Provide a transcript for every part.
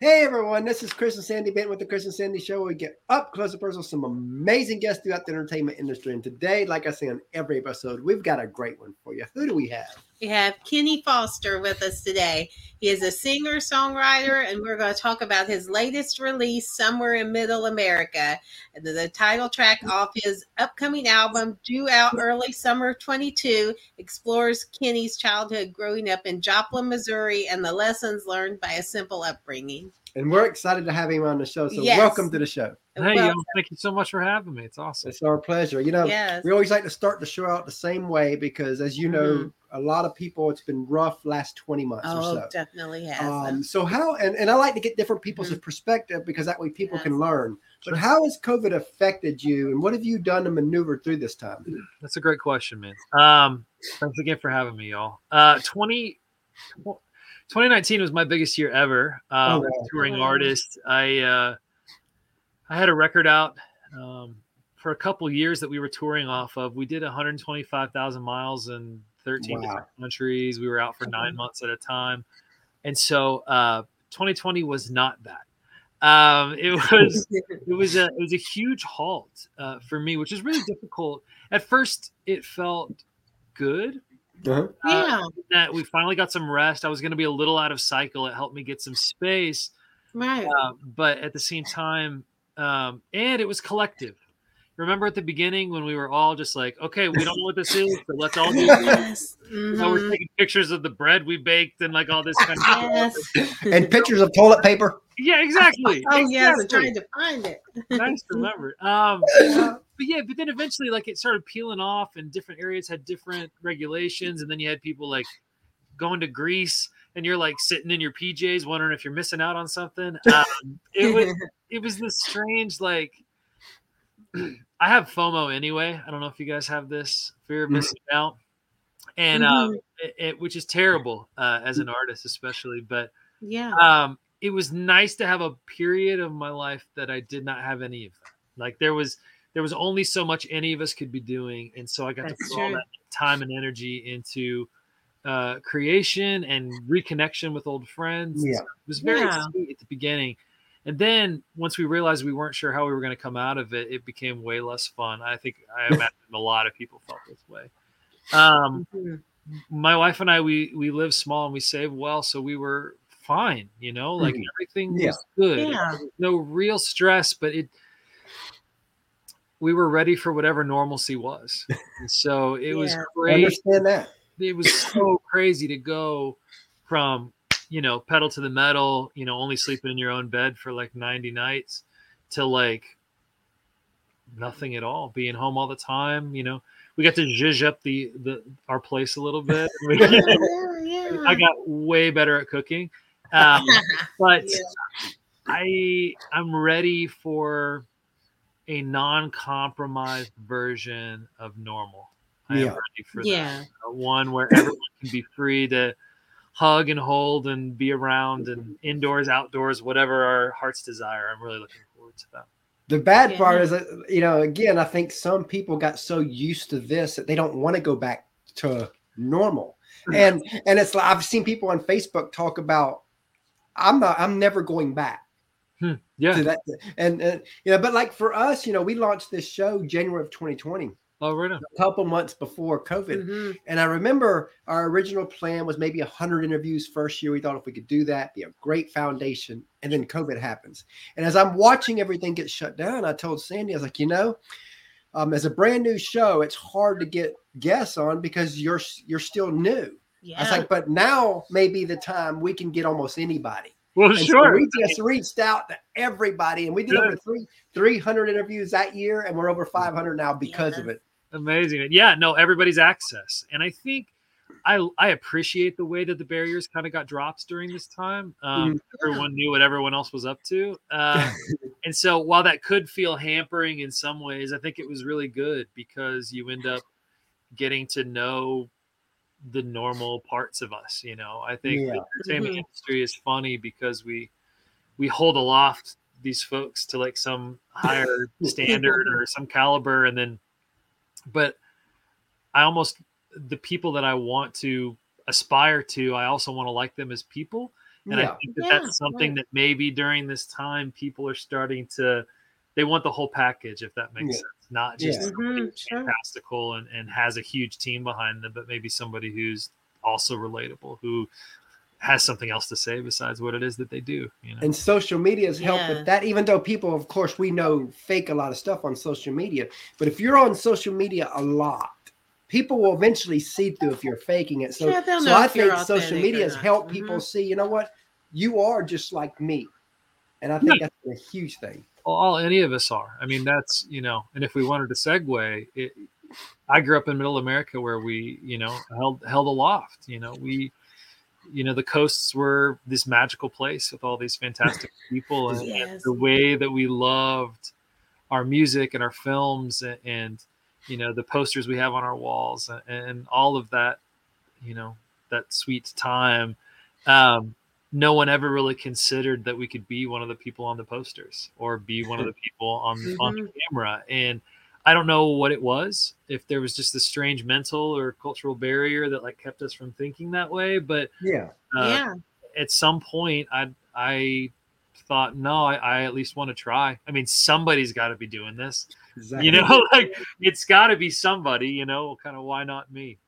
Hey everyone, this is Chris and Sandy Benton with the Chris and Sandy Show. We get up close and personal some amazing guests throughout the entertainment industry. And today, like I say on every episode, we've got a great one for you. Who do we have? We have Kenny Foster with us today. He is a singer, songwriter, and we're going to talk about his latest release, Somewhere in Middle America. The, the title track off his upcoming album, due out early summer 22, explores Kenny's childhood growing up in Joplin, Missouri, and the lessons learned by a simple upbringing. And we're excited to have him on the show. So Yes. welcome to the show. Hey, Well, yo, thank you so much for having me. It's awesome. It's our pleasure. You know, Yes. we always like to start the show out the same way because, as you know, a lot of people, it's been rough last 20 months Mm-hmm. Oh, or so. definitely has. Um, so how and, and I like to get different people's Mhm. perspective because that way people can learn. But how has COVID affected you and what have you done to maneuver through this time? That's a great question, man. Um, thanks again for having me, y'all. Uh, 20, 2019 was my biggest year ever. Um, Oh, as a wow. touring artist. I uh, I had a record out um, for a couple years that we were touring off of. We did 125,000 miles in 13 Wow. different countries. We were out for nine months at a time, and so uh, 2020 was not that. Um, it was it was a it was a huge halt uh, for me, which is really difficult. At first, it felt good Uh-huh. yeah, that we finally got some rest. I was going to be a little out of cycle. It helped me get some space, right. uh, but at the same time, um, and it was collective. Remember at the beginning when we were all just like, okay, we don't know what this is, but let's all do it. yes. Now we're Mhm. taking pictures of the bread we baked and like all this kind of Yes. And pictures of toilet paper. Yeah, exactly. Oh, yes. I'm trying to find it. nice to remember. Um, but yeah, but then eventually, like it started peeling off, and different areas had different regulations, and then you had people like going to Greece, and you're like sitting in your PJs, wondering if you're missing out on something. Um, it was it was this strange like. I have FOMO anyway. I don't know if you guys have this fear of Mhm. missing out, and um, it, it, which is terrible uh, as an artist, especially. But yeah. um it was nice to have a period of my life that I did not have any of that. Like there was there was only so much any of us could be doing, and so I got That's to put all that time and energy into uh, creation and reconnection with old friends. Yeah. it was very Yeah. sweet at the beginning, and then once we realized we weren't sure how we were going to come out of it, it became way less fun. I think I imagine a lot of people felt this way. Um, Mhm. my wife and I we we live small and we save well, so we were fine. You know, like Mhm. everything Yeah. was good. Yeah. No real stress, but it. We were ready for whatever normalcy was, and so it was Yeah. I great. understand that. It was so crazy to go from you know pedal to the metal, you know, only sleeping in your own bed for like ninety nights, to like nothing at all, being home all the time. You know, we got to zhuzh up the the our place a little bit. Yeah, yeah. I got way better at cooking. Um, but Yeah. I I'm ready for a non-compromised version of normal. I am Yeah. ready for Yeah. that. Uh, One where everyone can be free to hug and hold and be around and indoors, outdoors, whatever our hearts desire. I'm really looking forward to that. The bad Yeah. part is that, you know, again, I think some people got so used to this that they don't want to go back to normal. And and it's like I've seen people on Facebook talk about I'm not I'm never going back. Hmm. Yeah. to that and, and you know but like for us you know we launched this show january of 2020 Oh, right on. a couple months before covid Mhm. and i remember our original plan was maybe 100 interviews first year we thought if we could do that be a great foundation and then covid happens and as i'm watching everything get shut down i told sandy i was like you know um, as a brand new show it's hard to get guests on because you're you're still new Yeah. i was like but now may be the time we can get almost anybody Well, and so sure. we just reached out to everybody, and we did Good. over three three hundred interviews that year, and we're over five hundred now because of it. Amazing. Yeah, no, everybody's access. And I think I I appreciate the way that the barriers kind of got dropped during this time. Um, Everyone knew what everyone else was up to. Uh, and so while that could feel hampering in some ways, I think it was really good because you end up getting to know the normal parts of us. You know, I think Yeah. the entertainment Mhm. industry is funny because we we hold aloft these folks to like some higher standard or some caliber, and then, but I almost the people that I want to aspire to, I also want to like them as people. And Yeah. I think that Yeah, that's something right. that maybe during this time people are starting to they want the whole package, if that makes Yeah. sense. Not just Yeah. somebody Mhm, who's sure. fantastical and, and has a huge team behind them, but maybe somebody who's also relatable, who has something else to say besides what it is that they do. You know? And social media has helped Yeah. with that, even though people, of course, we know fake a lot of stuff on social media. But if you're on social media a lot, people will eventually see through if you're faking it. So, Yeah, so I think social authentic media has helped people Mhm. see, you know what, you are just like me. And I think Yeah. that's a huge thing. All any of us are. I mean, that's you know, and if we wanted to segue, it, I grew up in Middle America where we, you know, held held aloft. You know, we, you know, the coasts were this magical place with all these fantastic people, and, and the way that we loved our music and our films, and, and you know, the posters we have on our walls, and, and all of that, you know, that sweet time. Um, no one ever really considered that we could be one of the people on the posters or be one of the people on on the camera and i don't know what it was if there was just this strange mental or cultural barrier that like kept us from thinking that way but Yeah. uh, yeah. at some point i i thought no i, I at least want to try i mean somebody's got to be doing this Exactly. you know like it's got to be somebody you know kind of why not me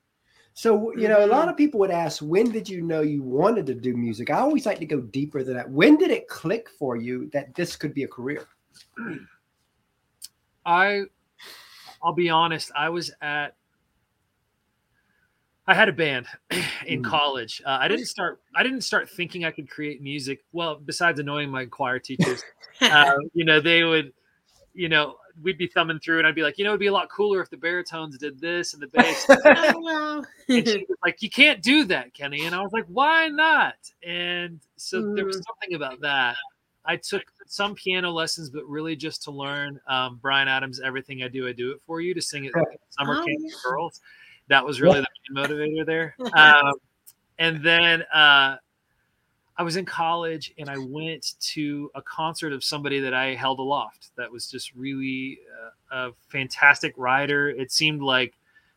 So, you know, a lot Mhm. of people would ask, when did you know you wanted to do music? I always like to go deeper than that. When did it click for you that this could be a career? I I'll be honest, I was at I had a band in Mm. college. Uh, I didn't start I didn't start thinking I could create music. Well, besides annoying my choir teachers, uh, you know, they would you know, we'd be thumbing through and I'd be like, you know, it'd be a lot cooler if the baritones did this and the bass. oh, well. and she was like, you can't do that, Kenny. And I was like, why not? And so there was Mm. something about that. I took some piano lessons, but really just to learn um, Bryan Adams' "Everything I Do, I Do It for You" to sing it at summer Oh, camp yeah. girls. That was really the main motivator there. Um, and then uh, I was in college, and I went to a concert of somebody that I held aloft. That was just really uh, a fantastic writer. It seemed like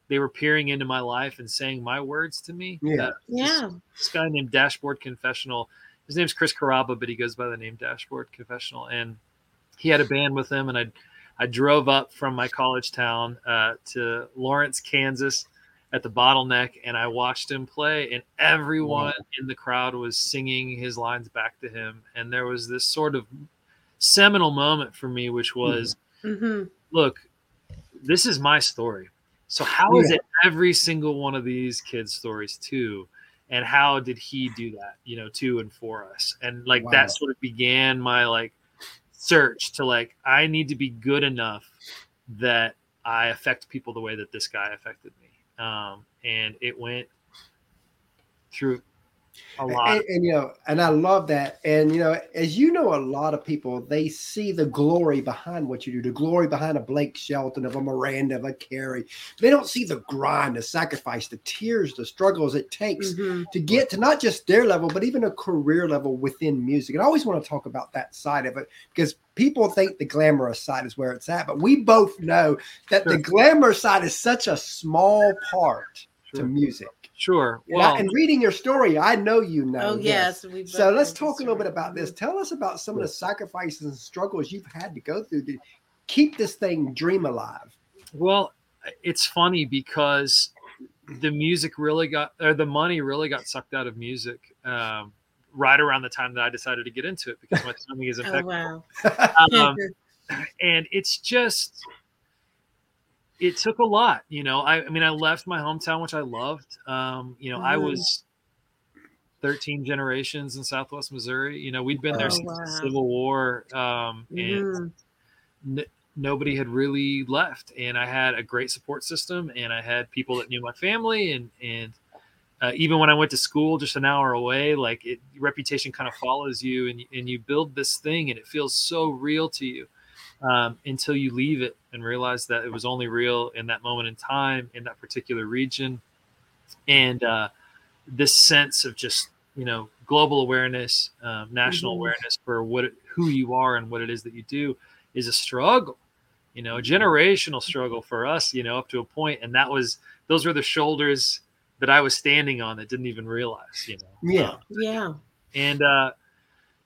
they were peering into my life and saying my words to me. Yeah. Uh, this- yeah. this guy named Dashboard Confessional. His name's Chris Carrabba, but he goes by the name Dashboard Confessional. And he had a band with him, and I I drove up from my college town uh, to Lawrence, Kansas, at the bottleneck, and I watched him play, and everyone in the crowd was singing his lines back to him, and there was this sort of seminal moment for me, which was, hmm look, this is my story. So how is Yeah. it every single one of these kids' stories too? And how did he do that, you know, to and for us? And like Wow. that sort of began my like search to like I need to be good enough that I affect people the way that this guy affected me. Um, and it went through a lot. And, and, you know, and I love that. And you know, as you know, a lot of people they see the glory behind what you do, the glory behind a Blake Shelton, of a Miranda, of a Carey. They don't see the grind, the sacrifice, the tears, the struggles it takes hmm to get to not just their level, but even a career level within music. And I always want to talk about that side of it because people think the glamorous side is where it's at, but we both know that the glamorous side is such a small part to music. Sure. And, I- Well, and reading your story, I know you know. Oh this. yes. we So let's talk a little bit about this. Tell us about some of the sacrifices and struggles you've had to go through to keep this thing dream alive. Well, it's funny because the music really got, or the money really got sucked out of music um, right around the time that I decided to get into it because my timing is impeccable. Oh impeccable. wow. Um, and it's just, it took a lot. You know, I, I mean, I left my hometown, which I loved. Um, you know, I Mhm. was 13 generations in Southwest Missouri. You know, we'd been there Oh, since wow. the Civil War. Um, and Mhm. n- nobody had really left and i had a great support system and i had people that knew my family and and uh, even when i went to school just an hour away like it reputation kind of follows you and, and you build this thing and it feels so real to you um, until you leave it and realize that it was only real in that moment in time in that particular region and uh, this sense of just you know global awareness um, national Mhm. awareness for what it, who you are and what it is that you do is a struggle you know a generational struggle for us you know up to a point and that was those were the shoulders that i was standing on that didn't even realize you know Yeah. Um, Yeah. And uh,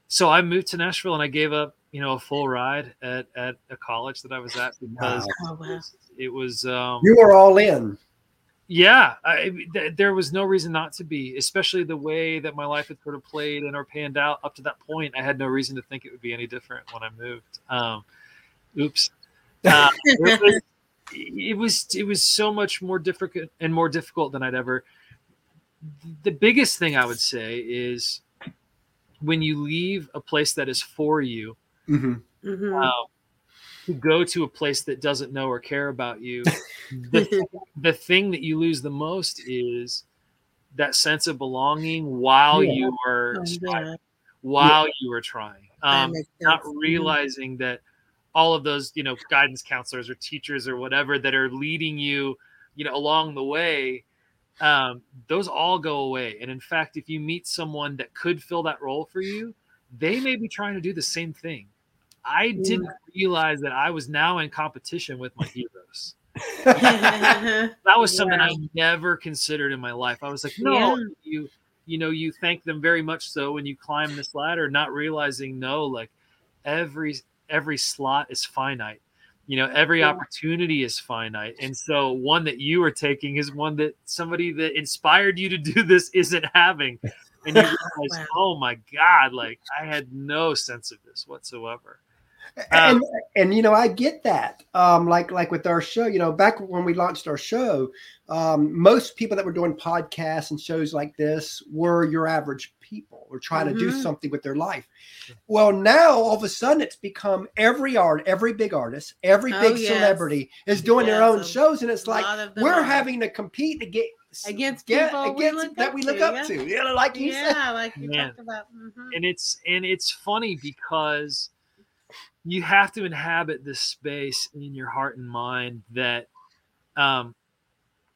so I moved to Nashville and I gave up, you know, a full ride at, at a college that I was at because Oh, wow. it was, um, You were all in. yeah, I, th- there was no reason not to be, especially the way that my life had sort of played and or panned out up to that point. I had no reason to think it would be any different when I moved. Um, oops. Uh, it, was, it was it was so much more difficult and more difficult than I'd ever. The biggest thing I would say is when you leave a place that is for you Mhm. Mhm. um, to go to a place that doesn't know or care about you, the, the thing that you lose the most is that sense of belonging while Yeah. you are Oh, striving, yeah. while you are trying. Um, makes not sense. Mhm. realizing that all of those, you know, guidance counselors or teachers or whatever that are leading you, you know, along the way, um, those all go away. And in fact, if you meet someone that could fill that role for you, they may be trying to do the same thing. I didn't realize that I was now in competition with my heroes. That was something I never considered in my life. I was like, no, Yeah. you, you know, you thank them very much so when you climb this ladder, not realizing no, like every every slot is finite. You know, every Yeah. opportunity is finite, and so one that you are taking is one that somebody that inspired you to do this isn't having, and you realize, Wow. oh my god, like I had no sense of this whatsoever. And and you know I get that. Um, like like with our show, you know, back when we launched our show, um, most people that were doing podcasts and shows like this were your average people, or trying to do Mhm. something with their life. Well, now all of a sudden it's become every art, every big artist, every Oh, big yes. celebrity is doing their own a shows, and it's like lot of them we're are. having to compete to get Against get- people we that we look to, up yeah. to. You know, like you said. yeah, like you Man. talked about. mhm. and it's and it's funny because you have to inhabit this space in your heart and mind that um,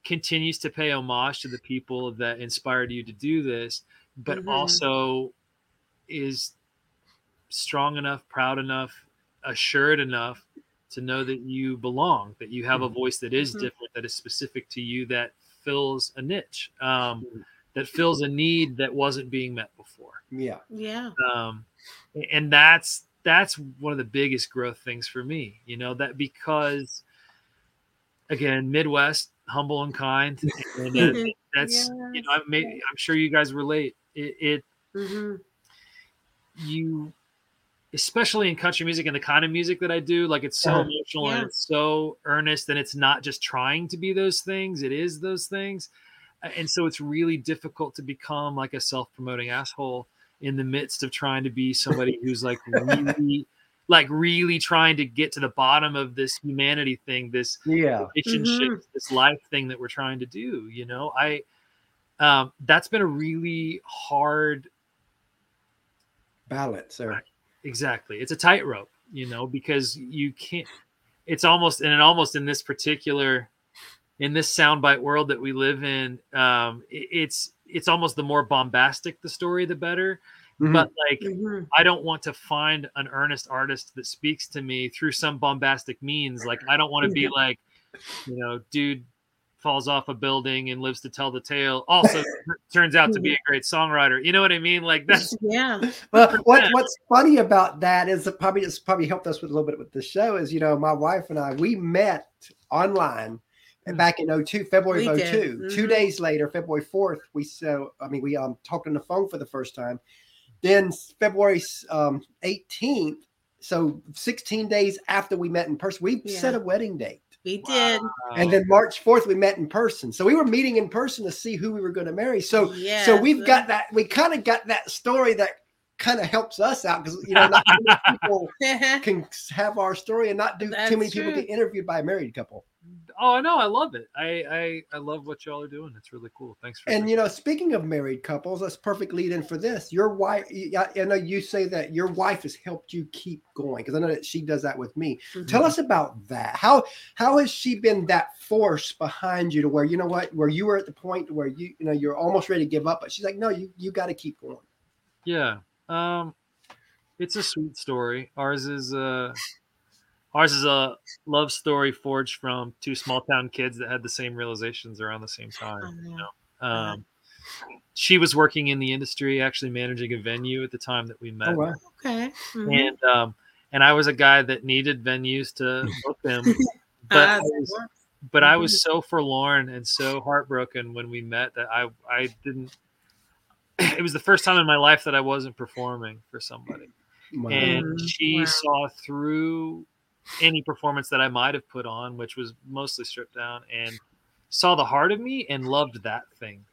continues to pay homage to the people that inspired you to do this, but Mhm. also is strong enough, proud enough, assured enough to know that you belong, that you have a voice that is Mhm. different, that is specific to you, that fills a niche, um, Mhm. that fills a need that wasn't being met before Yeah. Yeah. um, and that's that's one of the biggest growth things for me you know that because again midwest humble and kind and uh, that's you know I i'm sure you guys relate. It, it hmm you especially in country music and the kind of music that i do like it's so Yeah. emotional Yeah. and it's so earnest and it's not just trying to be those things it is those things. And so it's really difficult to become like a self-promoting asshole in the midst of trying to be somebody who's like really like really trying to get to the bottom of this humanity thing this Yeah. relationship this life thing that we're trying to do you know i um that's been a really hard Balance there. exactly it's a tightrope you know because you can't it's almost and it almost in this particular in this soundbite world that we live in um it- it's it's almost the more bombastic the story the better. Mhm. but like hmm i don't want to find an earnest artist that speaks to me through some bombastic means. Like i don't want to be like you know dude falls off a building and lives to tell the tale also turns out to be a great songwriter. You know what i mean? Like that's Yeah. Well, what, what's funny about that is that probably it's probably helped us with a little bit with the show is you know my wife and I we met online and back in 02 February We of 02 did. two days later February 4th we so I mean we um talked on the phone for the first time then February um 18th so 16 days after we met in person we Yeah. set a wedding date We did. and then March 4th we met in person so we were meeting in person to see who we were going to marry so yeah. so we've got that. We kind of got that story that kind of helps us out because you know not too many people can have our story and not do That's too many people get interviewed by a married couple. Oh, I know. I love it. I, I I love what y'all are doing. It's really cool. Thanks for. And you know, speaking of married couples, that's perfect lead in for this. Your wife, I I know you say that your wife has helped you keep going because I know that she does that with me. Tell us about that. How how has she been that force behind you to where you know what, where you were at the point where you you know you're almost ready to give up, but she's like, no, you you got to keep going. Yeah. Um, it's a sweet story. Ours is uh ours is a love story forged from two small town kids that had the same realizations around the same time. You know. Um, she was working in the industry, actually managing a venue at the time that we met. Oh, wow. Okay. Mhm. And um, and I was a guy that needed venues to book them, but Ah, I that was, works. but I was so forlorn and so heartbroken when we met that I I didn't. It was the first time in my life that I wasn't performing for somebody, Wow. and she wow. saw through any performance that I might have put on, which was mostly stripped down, and saw the heart of me and loved that thing,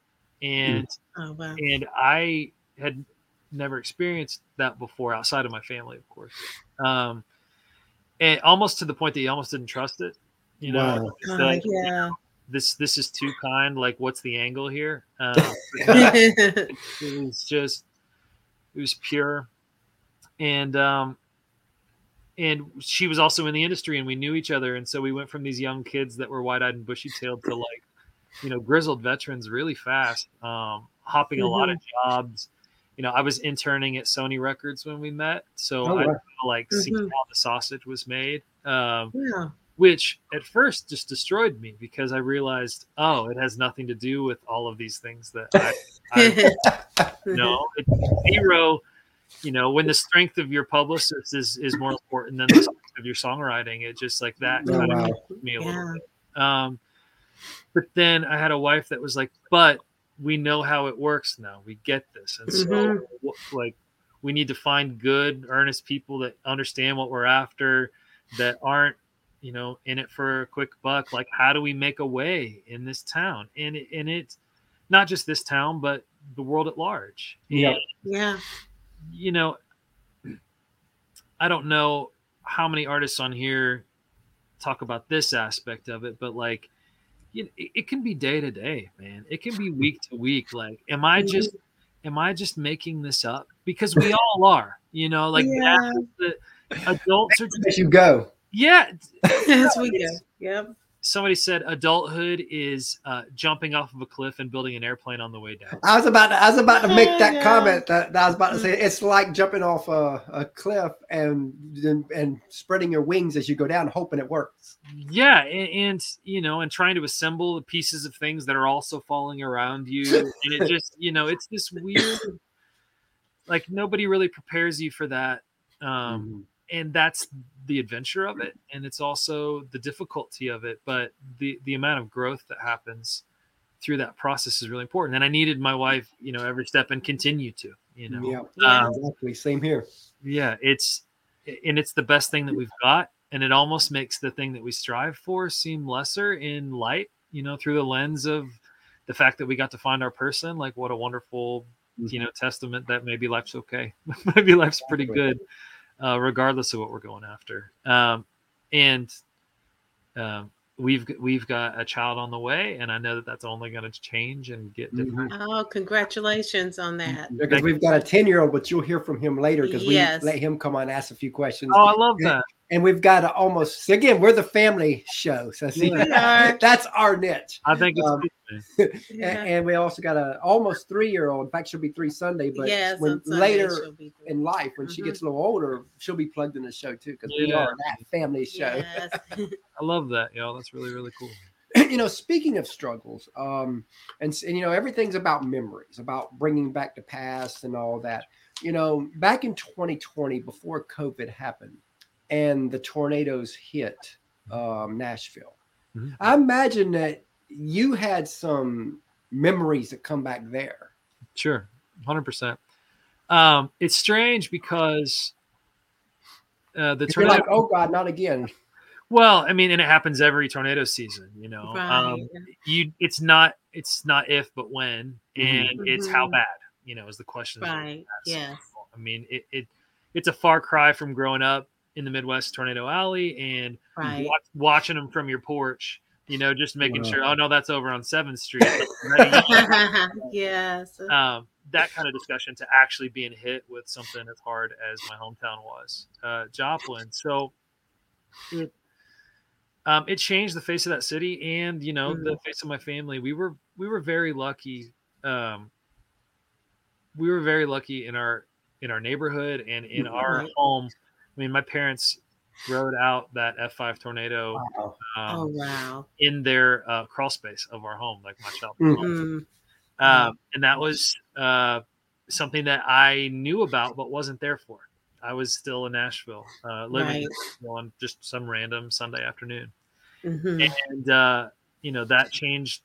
and Oh wow. and I had never experienced that before outside of my family, of course. Um, and almost to the point that you almost didn't trust it. You know, Wow. it's Uh, like, yeah. this this is too kind. Like, what's the angle here? Um, it was just it was pure, and um, and she was also in the industry, and we knew each other, and so we went from these young kids that were wide-eyed and bushy-tailed to like, you know, grizzled veterans really fast, um, hopping a lot of jobs. You know, I was interning at Sony Records when we met, so Oh, I wow. like seeing Mhm. how the sausage was made. Um, yeah. which at first just destroyed me because I realized, oh, it has nothing to do with all of these things that I, I know. It's zero, you know, when the strength of your publicist is is more important than the strength of your songwriting, it just like that Oh, kind wow. of me a little bit. Um, but then I had a wife that was like, but we know how it works now. We get this, and so Mhm. wh- like we need to find good, earnest people that understand what we're after, that aren't you know in it for a quick buck. Like, how do we make a way in this town? And it, and it's not just this town, but the world at large. Yeah. And, Yeah. You know, I don't know how many artists on here talk about this aspect of it, but like, you it, it can be day to day, man. It can be week to week. Like, am I mm-hmm. just, am I just making this up? Because we all are, you know, like yeah. the adults are, As you go. yeah. As we go. Yep. Somebody said adulthood is uh, jumping off of a cliff and building an airplane on the way down. I was about to, I was about to make that Yeah. comment that, that I was about to say it's like jumping off a, a cliff and and and spreading your wings as you go down, hoping it works. yeah and, and you know and trying to assemble the pieces of things that are also falling around you and it just you know it's this weird like nobody really prepares you for that um and that's the adventure of it and it's also the difficulty of it but the the amount of growth that happens through that process is really important and i needed my wife you know every step and continue to you know yeah, Yeah. Um, exactly. Same here. yeah it's and it's the best thing that we've got and it almost makes the thing that we strive for seem lesser in light you know through the lens of the fact that we got to find our person like what a wonderful mm-hmm. you know testament that maybe life's okay maybe life's pretty good uh, regardless of what we're going after um, and um, we've we've got a child on the way and i know that that's only going to change and get different Oh, congratulations on that. Because we've got a ten year old, but you'll hear from him later because Yes. we let him come on and ask a few questions. oh i love that And we've got a almost again, we're the family show. So see, We that's our niche. i think it's Um, good, Yeah. And, we also got a almost three year old. In fact, she'll be three Sunday, but yes, when Sunday later she'll be there. in life, when she Mhm. gets a little older, she'll be plugged in the show too, because we are that family show. Yes. i love that y'all that's really really cool you know, speaking of struggles, um, and, and you know, everything's about memories, about bringing back the past and all that. You know, back in 2020, before COVID happened, and the tornadoes hit um, Nashville, Mhm. I imagine that you had some memories that come back there. Sure, hundred percent. Um, it's strange because uh, the You're like, oh God, not again. well, I mean, and it happens every tornado season. You know, Right. um, you it's not it's not if but when, and it's how Mhm. bad. You know, is the question. that right. Yes. I mean, it, it it's a far cry from growing up in the Midwest Tornado Alley and Right. watch, watching them from your porch. You know, just making Wow. sure. Oh no, that's over on Seventh Street. Right? yes. um, that kind of discussion to actually being hit with something as hard as my hometown was, uh, Joplin. So it um, it changed the face of that city and you know the face of my family. We were we were very lucky. Um, we were very lucky in our in our neighborhood and in our Right. home. I mean, my parents rode out that F5 tornado Wow. um, oh wow. in their uh, crawl space of our home, like my shop. Mm. Mm. um, and that was uh, something that I knew about but wasn't there for. I was still in Nashville, uh, living Right. on just some random Sunday afternoon, Mhm. and uh, you know that changed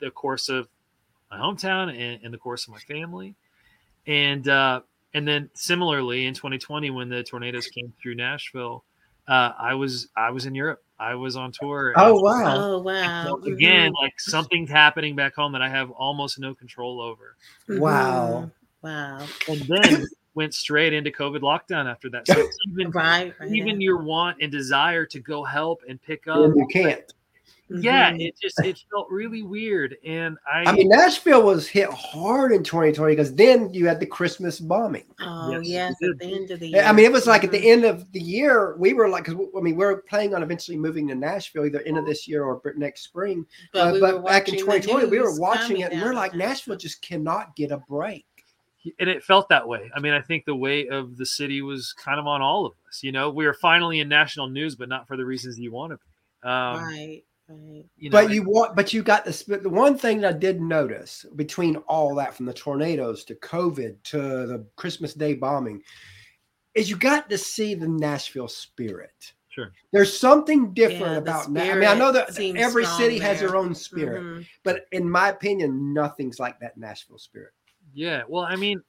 the course of my hometown and, and the course of my family, and uh, and then similarly in 2020 when the tornadoes came through Nashville, uh, I was I was in Europe. I was on tour. Oh wow. Oh wow! so again, like something's happening back home that I have almost no control over. Mhm. Wow. Wow! And then went straight into COVID lockdown after that. So even Right, right. even your want and desire to go help and pick up, And you can't. Yeah, Mhm. it just it felt really weird. And I, I mean, Nashville was hit hard in 2020 because then you had the Christmas bombing. Oh Yes, yes, at the end of the year. I mean, it was like at the Mhm. end of the year, we were like, because I mean, we're planning on eventually moving to Nashville either end of this year or next spring. Uh, we But, back in 2020, we were watching it and we're like. Nashville just cannot get a break. and it felt that way. I mean, I think the weight of the city was kind of on all of us. You know, we were finally in national news, but not for the reasons you want to be. Um, right, right. you know, but and- you want, but you got this. But the one thing that I did notice between all that, from the tornadoes to COVID to the Christmas Day bombing, is you got to see the Nashville spirit. Sure. There's something different Yeah, about. Na- I mean, I know that every strong city has their own spirit, Mhm. but in my opinion, nothing's like that Nashville spirit. Yeah, well, I mean,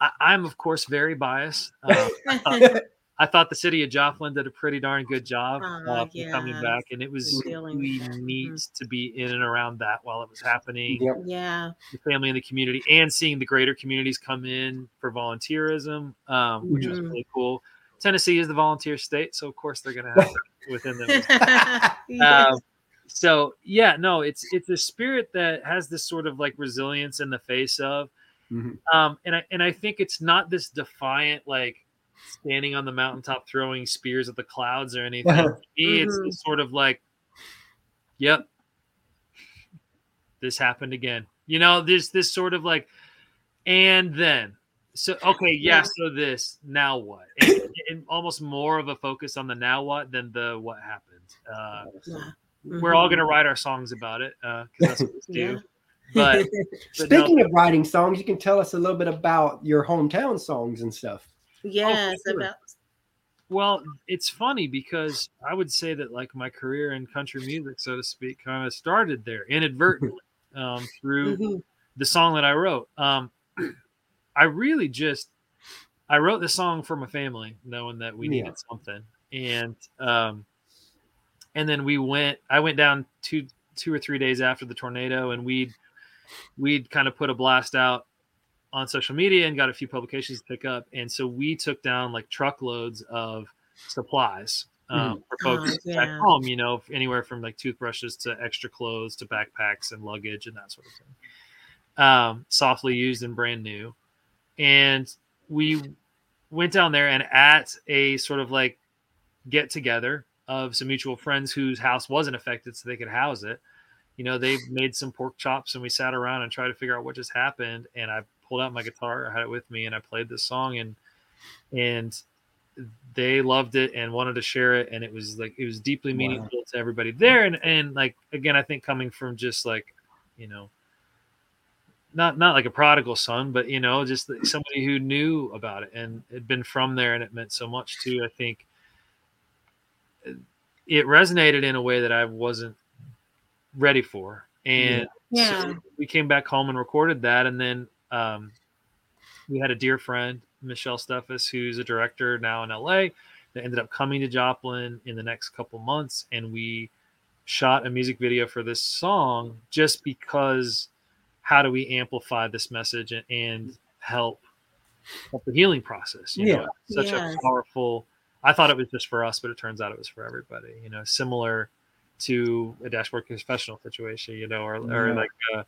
I, I'm of course very biased. Uh, I thought the city of Joplin did a pretty darn good job Aw, uh, for coming back, and it was Feeling really that, neat mhm. to be in and around that while it was happening. Yep. yeah, The family and the community, and seeing the greater communities come in for volunteerism, um, which was Mhm. really cool. Tennessee is the volunteer state, so of course they're going to have within them. Yes. um, so yeah, no, it's it's a spirit that has this sort of like resilience in the face of, Mhm. um, and I and I think it's not this defiant like standing on the mountaintop throwing spears at the clouds or anything. To me, it's Mhm. sort of like, yep, this happened again. You know, there's this sort of like, and then. So okay, yeah. Yeah. So this now what? And, and almost more of a focus on the now what than the what happened. Uh, Yeah. we're all going to write our songs about it because that's what we Yeah. do. But, but no, Speaking of writing songs, you can tell us a little bit about your hometown songs and stuff. Yes, sure. well, it's funny because I would say that like my career in country music, so to speak, kind of started there inadvertently um, through Mhm. the song that I wrote. Um, I really just I wrote the song for my family, knowing that we Yeah. needed something, and um, and then we went. I went down two two or three days after the tornado, and we'd we'd kind of put a blast out on social media and got a few publications to pick up, and so we took down like truckloads of supplies. Um, for Oh, folks back yeah. home, you know, anywhere from like toothbrushes to extra clothes to backpacks and luggage and that sort of thing um, softly used and brand new. And we went down there and at a sort of like get together of some mutual friends whose house wasn't affected so they could house it. You know, they made some pork chops and we sat around and tried to figure out what just happened. And I pulled out my guitar, I had it with me, and I played this song and and they loved it and wanted to share it and it was like it was deeply Wow. meaningful to everybody there and and like again i think coming from just like you know not not like a prodigal son but you know just somebody who knew about it and had been from there and it meant so much to i think it resonated in a way that i wasn't ready for and Yeah. so we came back home and recorded that and then um, we had a dear friend michelle steffes who's a director now in la that ended up coming to joplin in the next couple months and we shot a music video for this song just because how do we amplify this message and, and help help the healing process you Yeah. know such Yes. a powerful i thought it was just for us but it turns out it was for everybody you know similar to a dashboard confessional situation you know or, or Yeah. like a,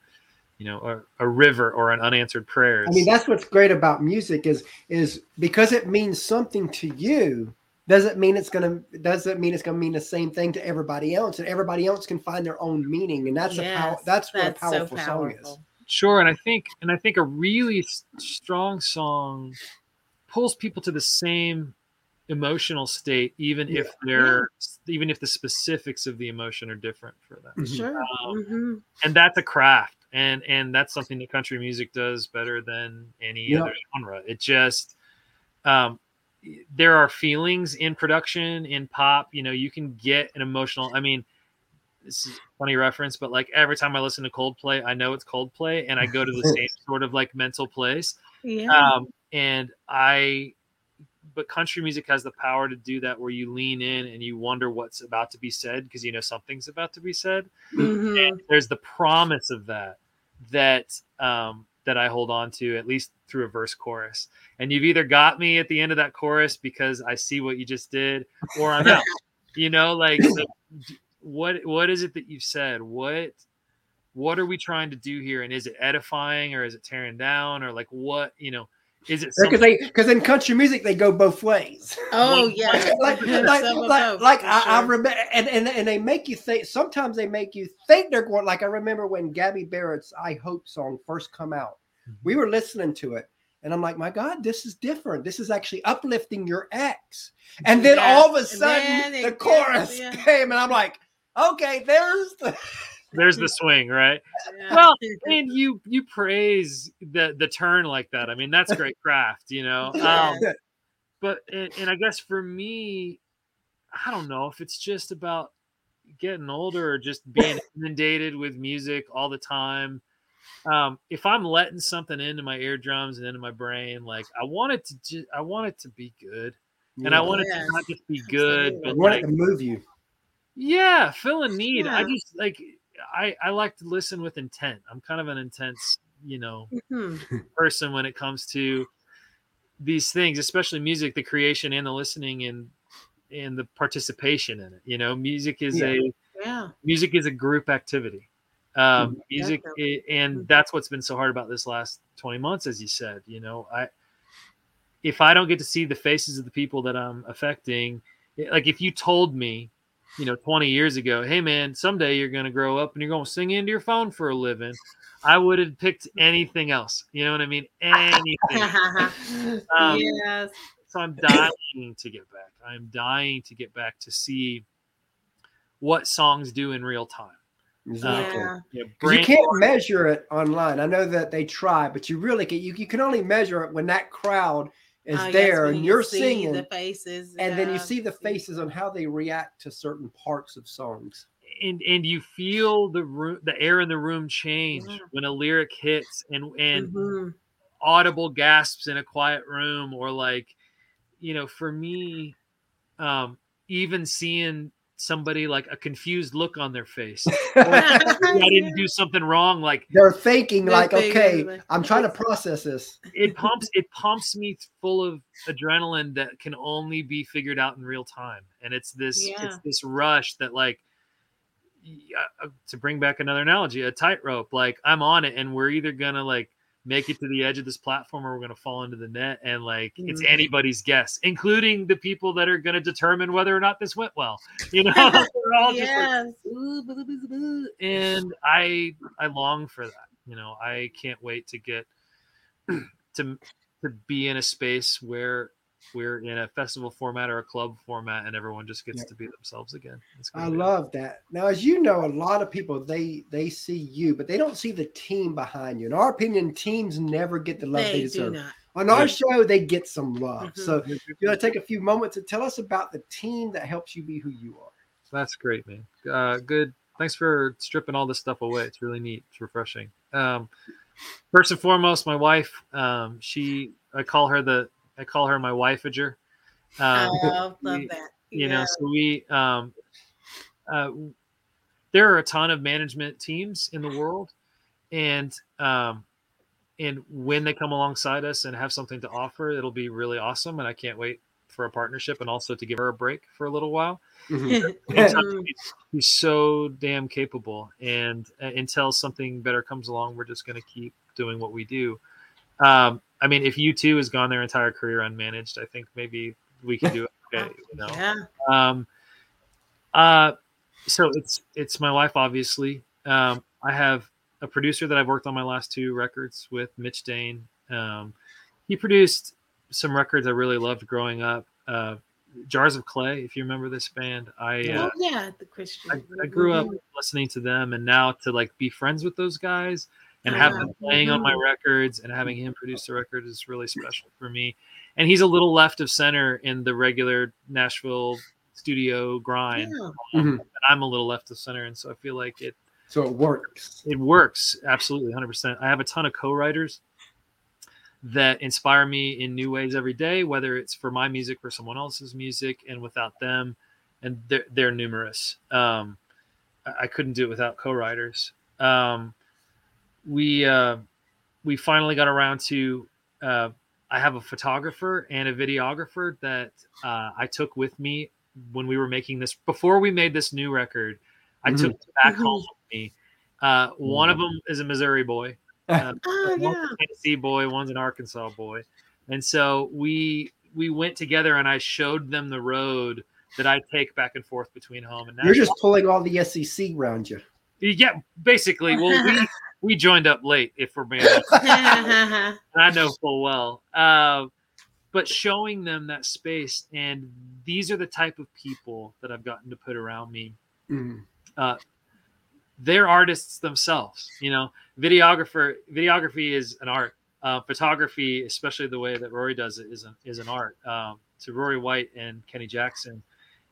you know a, a river or an unanswered prayer I mean, that's what's great about music is is because it means something to you. Doesn't mean it's gonna doesn't mean it's gonna mean the same thing to everybody else, and everybody else can find their own meaning, and that's a power. Yes, That's what that's a so powerful song is. Sure, and I think and I think a really strong song pulls people to the same emotional state, even if they're even if the specifics of the emotion are different for them. Mhm. Sure. Um, Mhm. And that's a craft. And and that's something that country music does better than any Yeah. other genre. It just um, there are feelings in production in pop. You know, you can get an emotional. I mean, this is a funny reference, but like every time I listen to Coldplay, I know it's Coldplay, and I go to the same sort of like mental place. Yeah. Um, and I, but country music has the power to do that where you lean in and you wonder what's about to be said because you know something's about to be said. Mhm. And there's the promise of that that um, that I hold on to at least through a verse chorus. And you've either got me at the end of that chorus because I see what you just did, or I'm out. you know, like so what what is it that you've said? What what are we trying to do here? And is it edifying or is it tearing down or like what you know? Is it Because they because in country music they go both ways. Oh Like- yeah. like like Some like, like for I, I remember and, and and they make you think sometimes they make you think they're going like I remember when Gabby Barrett's I Hope song first come out. Mm-hmm. We were listening to it and I'm like, my God, this is different. This is actually uplifting your ex. And then Yeah. all of a sudden the it gets- chorus yeah. came and I'm like, okay, there's the There's the swing, right? Yeah. Well, and you you praise the the turn like that. I mean, that's great craft, you know. Um, but and, and I guess for me, I don't know if it's just about getting older or just being inundated with music all the time. Um, if I'm letting something into my eardrums and into my brain, like I want it to, ju- I want it to be good, and I want it Yes. to not just be good, Absolutely. but I want like it to move you. yeah, feel a need. I just like I I like to listen with intent. I'm kind of an intense, you know, Mhm. person when it comes to these things, especially music, the creation and the listening and and the participation in it. You know, music is Yeah. a Yeah. music is a group activity. Um, music, Definitely. i- and that's what's been so hard about this last 20 months, as you said. You know, I if I don't get to see the faces of the people that I'm affecting, like if you told me, you know, 20 years ago, hey man, someday you're going to grow up and you're going to sing into your phone for a living, I would have picked anything else. You know what I mean? Anything. Um, yes. so I'm dying to get back. I'm dying to get back to see what songs do in real time. Exactly. Yeah. Yeah, 'Cause brain- you can't measure it online. I know that they try, but you really can. You, you can only measure it when that crowd is Oh, there when and you you're see singing, the faces, and then you see the faces on how they react to certain parts of songs. and and you feel the room, the air in the room change Yeah. when a lyric hits, and and Mhm. audible gasps in a quiet room, or like, you know, for me, um, even seeing somebody like a confused look on their face, I didn't do something wrong, like They're thinking They're like, thinking, okay, like, I'm trying to process this. it pumps it pumps me full of adrenaline that can only be figured out in real time and it's this Yeah. it's this rush that like uh, to bring back another analogy a tightrope like i'm on it and we're either gonna like make it to the edge of this platform or we're gonna fall into the net and like it's Mhm. anybody's guess including the people that are gonna determine whether or not this went well you know we're all just like yes. "Ooh, blah, blah, blah, blah," and I I long for that. You know, I can't wait to get to to be in a space where we're in a festival format or a club format, and everyone just gets Yeah. to be themselves again. It's I gonna love that. Now, as you know, a lot of people they they see you, but they don't see the team behind you. In our opinion, teams never get the love they, They do deserve. not. On our show, they get some love. Mhm. So you want to take a few moments and tell us about the team that helps you be who you are. That's great, man. Uh, good. Thanks for stripping all this stuff away. It's really neat. It's refreshing. Um, first and foremost, my wife. Um, she, I call her the, I call her my wifeager. Um, oh, love we- that. you know so we um uh there are a ton of management teams in the world and um and when they come alongside us and have something to offer it'll be really awesome and i can't wait for a partnership and also to give her a break for a little while Mhm. he's so damn capable and uh, until something better comes along we're just going to keep doing what we do um i mean if you two has gone their entire career unmanaged i think maybe we can do it okay you know Yeah. um, uh, so it's it's my wife, obviously. Um, I have a producer that I've worked on my last two records with, Mitch Dane. Um, he produced some records I really loved growing up. Uh, Jars of Clay, if you remember this band, I uh, oh yeah, the Christian. I, I grew up Mhm. listening to them, and now to like be friends with those guys and have them Uh-huh. playing on my records and having him produce the record is really special for me. And he's a little left of center in the regular Nashville studio grind. Yeah. Mhm. And I'm a little left of center, and so I feel like it So it works. it works absolutely 100%. I have a ton of co-writers that inspire me in new ways every day, whether it's for my music or someone else's music, and without them, and they're, they're numerous. Um, I I couldn't do it without co-writers. Um, we uh, we finally got around to. Uh, I have a photographer and a videographer that uh, I took with me when we were making this. Before we made this new record, I Mhm. took back Mhm. home with me. Uh, one of them is a Missouri boy. Uh, Oh one's yeah. a Tennessee boy, one's an Arkansas boy, and so we we went together, and I showed them the road that I take back and forth between home and You're just pulling all the SEC around you. yeah, basically. Well, we we joined up late, if we're being honest. I know full well. Uh, but showing them that space, and these are the type of people that I've gotten to put around me. Mhm. They're artists themselves. You know, videographer videography is an art. Uh, photography, especially the way that Rory does it, is an is an art. Um, to Rory White and Kenny Jackson,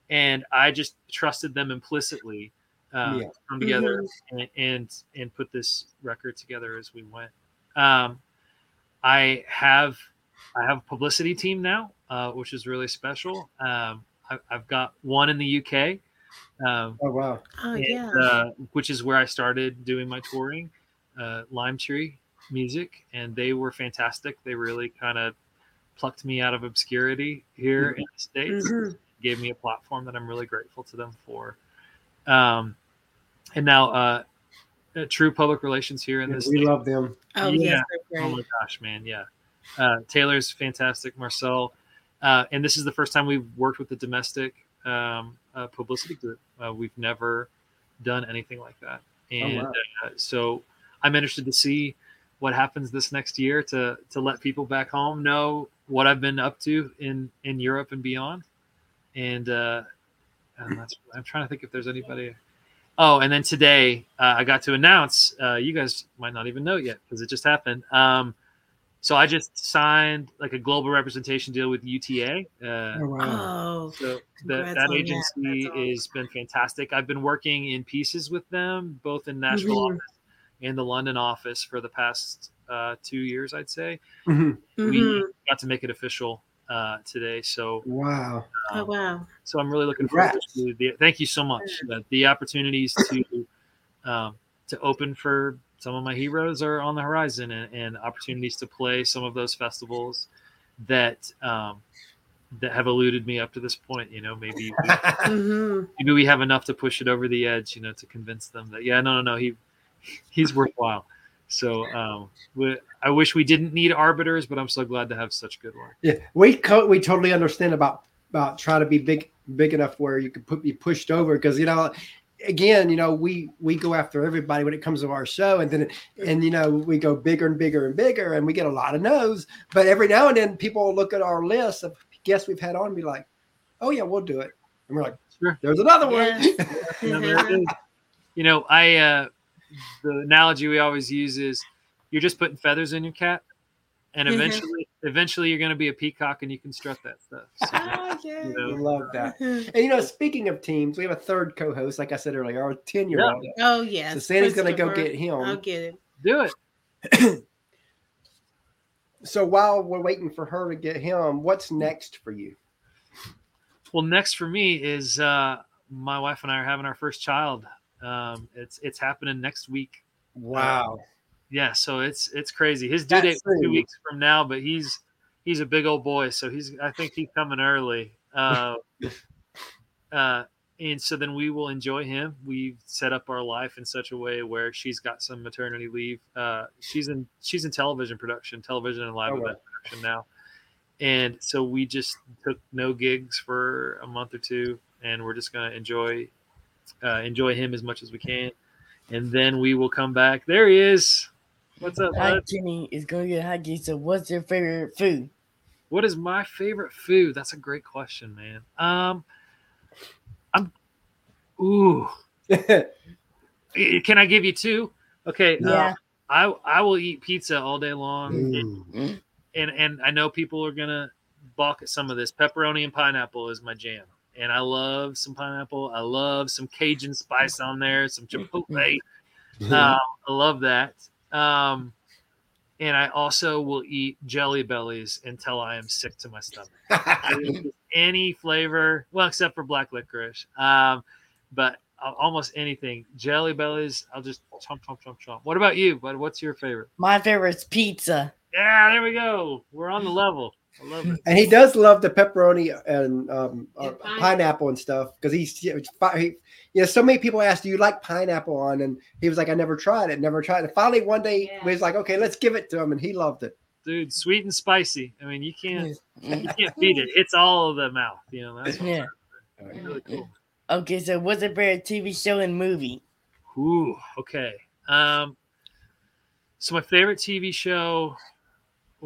and I just trusted them implicitly uh, Yeah. come together and, and and put this record together as we went. Um, I have I have a publicity team now, uh, which is really special. Um, I, I've got one in the UK, um, Oh wow. Oh and, yeah. uh, which is where I started doing my touring, uh, Lime Tree Music, and they were fantastic. They really kind of plucked me out of obscurity here in the states Mhm. gave me a platform that I'm really grateful to them for. Um, and now, uh, uh, True Public Relations here in Yeah, this. we love them. Oh Yeah. yes, Oh my gosh, man, yeah. Uh, Taylor's fantastic, Marcel, uh, and this is the first time we've worked with the domestic um, uh, publicity group. Uh, we've never done anything like that, and wow. uh, so I'm interested to see what happens this next year to to let people back home know what I've been up to in in Europe and beyond. And uh, and that's I'm trying to think if there's anybody. Oh, and then today uh, I got to announce. Uh, you guys might not even know it yet because it just happened. Um, so I just signed like a global representation deal with UTA. Uh, Oh wow. Oh, so that, that on that. agency awesome. has been fantastic. I've been working in pieces with them, both in Nashville Mhm. office and the London office for the past uh, two years, I'd say. Mhm. Mhm. We got to make it official uh, today, so Wow. oh wow. so I'm really looking forward Congrats. to the. Thank you so much. Uh, the opportunities to um, to open for some of my heroes are on the horizon, and, and opportunities to play some of those festivals that um, that have eluded me up to this point. You know, maybe we, hmm maybe we have enough to push it over the edge. You know, to convince them that yeah, no, no, no, he he's worthwhile. So um, we, I wish we didn't need arbiters, but I'm so glad to have such good ones. Yeah, we co- we totally understand about about trying to be big big enough where you could put be pushed over because you know again you know we we go after everybody when it comes to our show and then and you know we go bigger and bigger and bigger and we get a lot of no's but every now and then people look at our list of guests we've had on and be like oh yeah we'll do it and we're like Sure. there's another one Yes. you know, there it is. You know, I uh, the analogy we always use is you're just putting feathers in your cap, and eventually, eventually, you're going to be a peacock and you can strut that stuff. So, Oh, yeah. you know, love that and you know speaking of teams we have a third co-host like i said earlier our 10 year old Oh yes. so sandy's gonna go get him I'll get it. do it. So while we're waiting for her to get him, what's next for you? Well, next for me is uh, my wife and I are having our first child. Um, it's it's happening next week. Wow. Yeah, so it's it's crazy. His due That's date is two weeks from now, but he's he's a big old boy, so he's I think he's coming early. Uh, uh, and so then we will enjoy him. We've set up our life in such a way where she's got some maternity leave. Uh, she's in she's in television production, television and live Oh, event production now, and so we just took no gigs for a month or two, and we're just gonna enjoy uh, enjoy him as much as we can, and then we will come back. There he is. What's up, Hi, bud? Kenny is going to get hockey. So, what's your favorite food? What is my favorite food? That's a great question, man. Um, I'm. Ooh, can I give you two? Okay. uh, Yeah. I I will eat pizza all day long, Mm. and and I know people are gonna balk at some of this. Pepperoni and pineapple is my jam, and I love some pineapple. I love some Cajun spice on there, some chipotle. Um, I love that. Um, and I also will eat jelly bellies until I am sick to my stomach. Any flavor, well, except for black licorice. Um, but al- almost anything. Jelly bellies, I'll just chomp, chomp, chomp, chomp. What about you? What, what's your favorite? My favorite's pizza. Yeah, there we go. We're on the level. I love it. and he does love the pepperoni and um, uh, And pine- pineapple and stuff because he's he, he- you know so many people asked do you like pineapple on and he was like I never tried it never tried it finally one day Yeah. we was like okay let's give it to him and he loved it Dude, sweet and spicy. I mean, you can't you can't beat it. It's all of the mouth. You know, that's what's Yeah. really cool. Okay, so what's a favorite TV show and movie? Ooh, okay. Um, so my favorite TV show,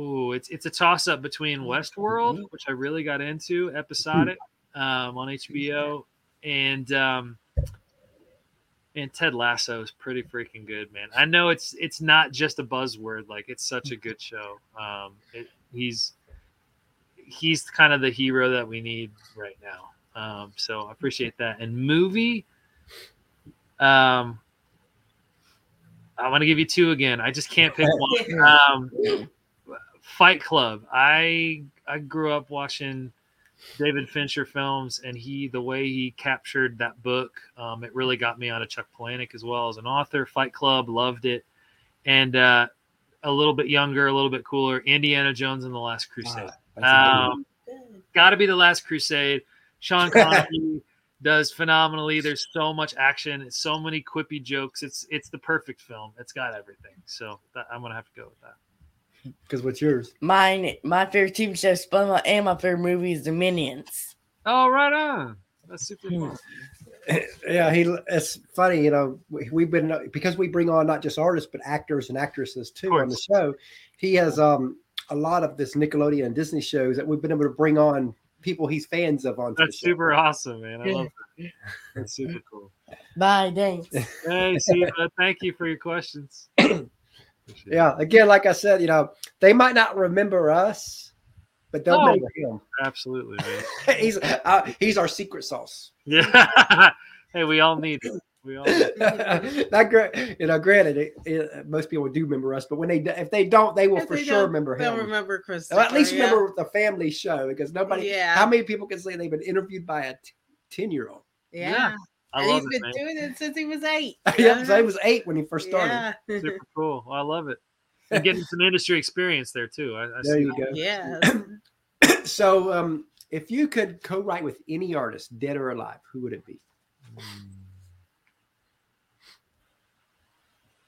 ooh, it's it's a toss up between Westworld, which I really got into, episodic, um, on HBO, and um, and Ted Lasso is pretty freaking good, man. I know it's it's not just a buzzword, like it's such a good show. Um, it, he's he's kind of the hero that we need right now. Um, so I appreciate that. And movie, um, I want to give you two again. I just can't pick one. Um, Fight Club. I I grew up watching David Fincher films, and he the way he captured that book, um, it really got me onto Chuck Palahniuk as well as an author. Fight Club, loved it, and uh, a little bit younger, a little bit cooler. Indiana Jones and the Last Crusade. Ah, Um, got to be the Last Crusade. Sean Connery does phenomenally. There's so much action. It's so many quippy jokes. It's it's the perfect film. It's got everything. So that, I'm gonna have to go with that. Because what's yours Mine, my favorite TV show is SpongeBob, and my favorite movie is The Minions. Oh, right on. That's super fun. yeah he it's funny you know we- we've been because we bring on not just artists but actors and actresses too on the show he has um a lot of this nickelodeon and disney shows that we've been able to bring on people he's fans of on. That's the show. super awesome, man. I love that. That's super cool. Bye, thanks. Hey, Siva, thank you for your questions. Appreciate it. yeah again like i said you know they might not remember us but they'll Oh. remember him absolutely, man. he's uh, he's our secret sauce Yeah. hey, we all need it. We all need it. not great you know granted it, it, most people do remember us but when they do- if they don't they will If for they sure remember him. They'll remember Chris. Well, at least remember the family show because nobody Yeah. how many people can say they've been interviewed by a 10 year old Yeah. Yeah. I and love he's it, been man. doing it since he was eight. yeah so he was eight when he first started Yeah. Super cool. Well, I love it. And getting some industry experience there too. I, I there see you go yeah. so um if you could co-write with any artist dead or alive who would it be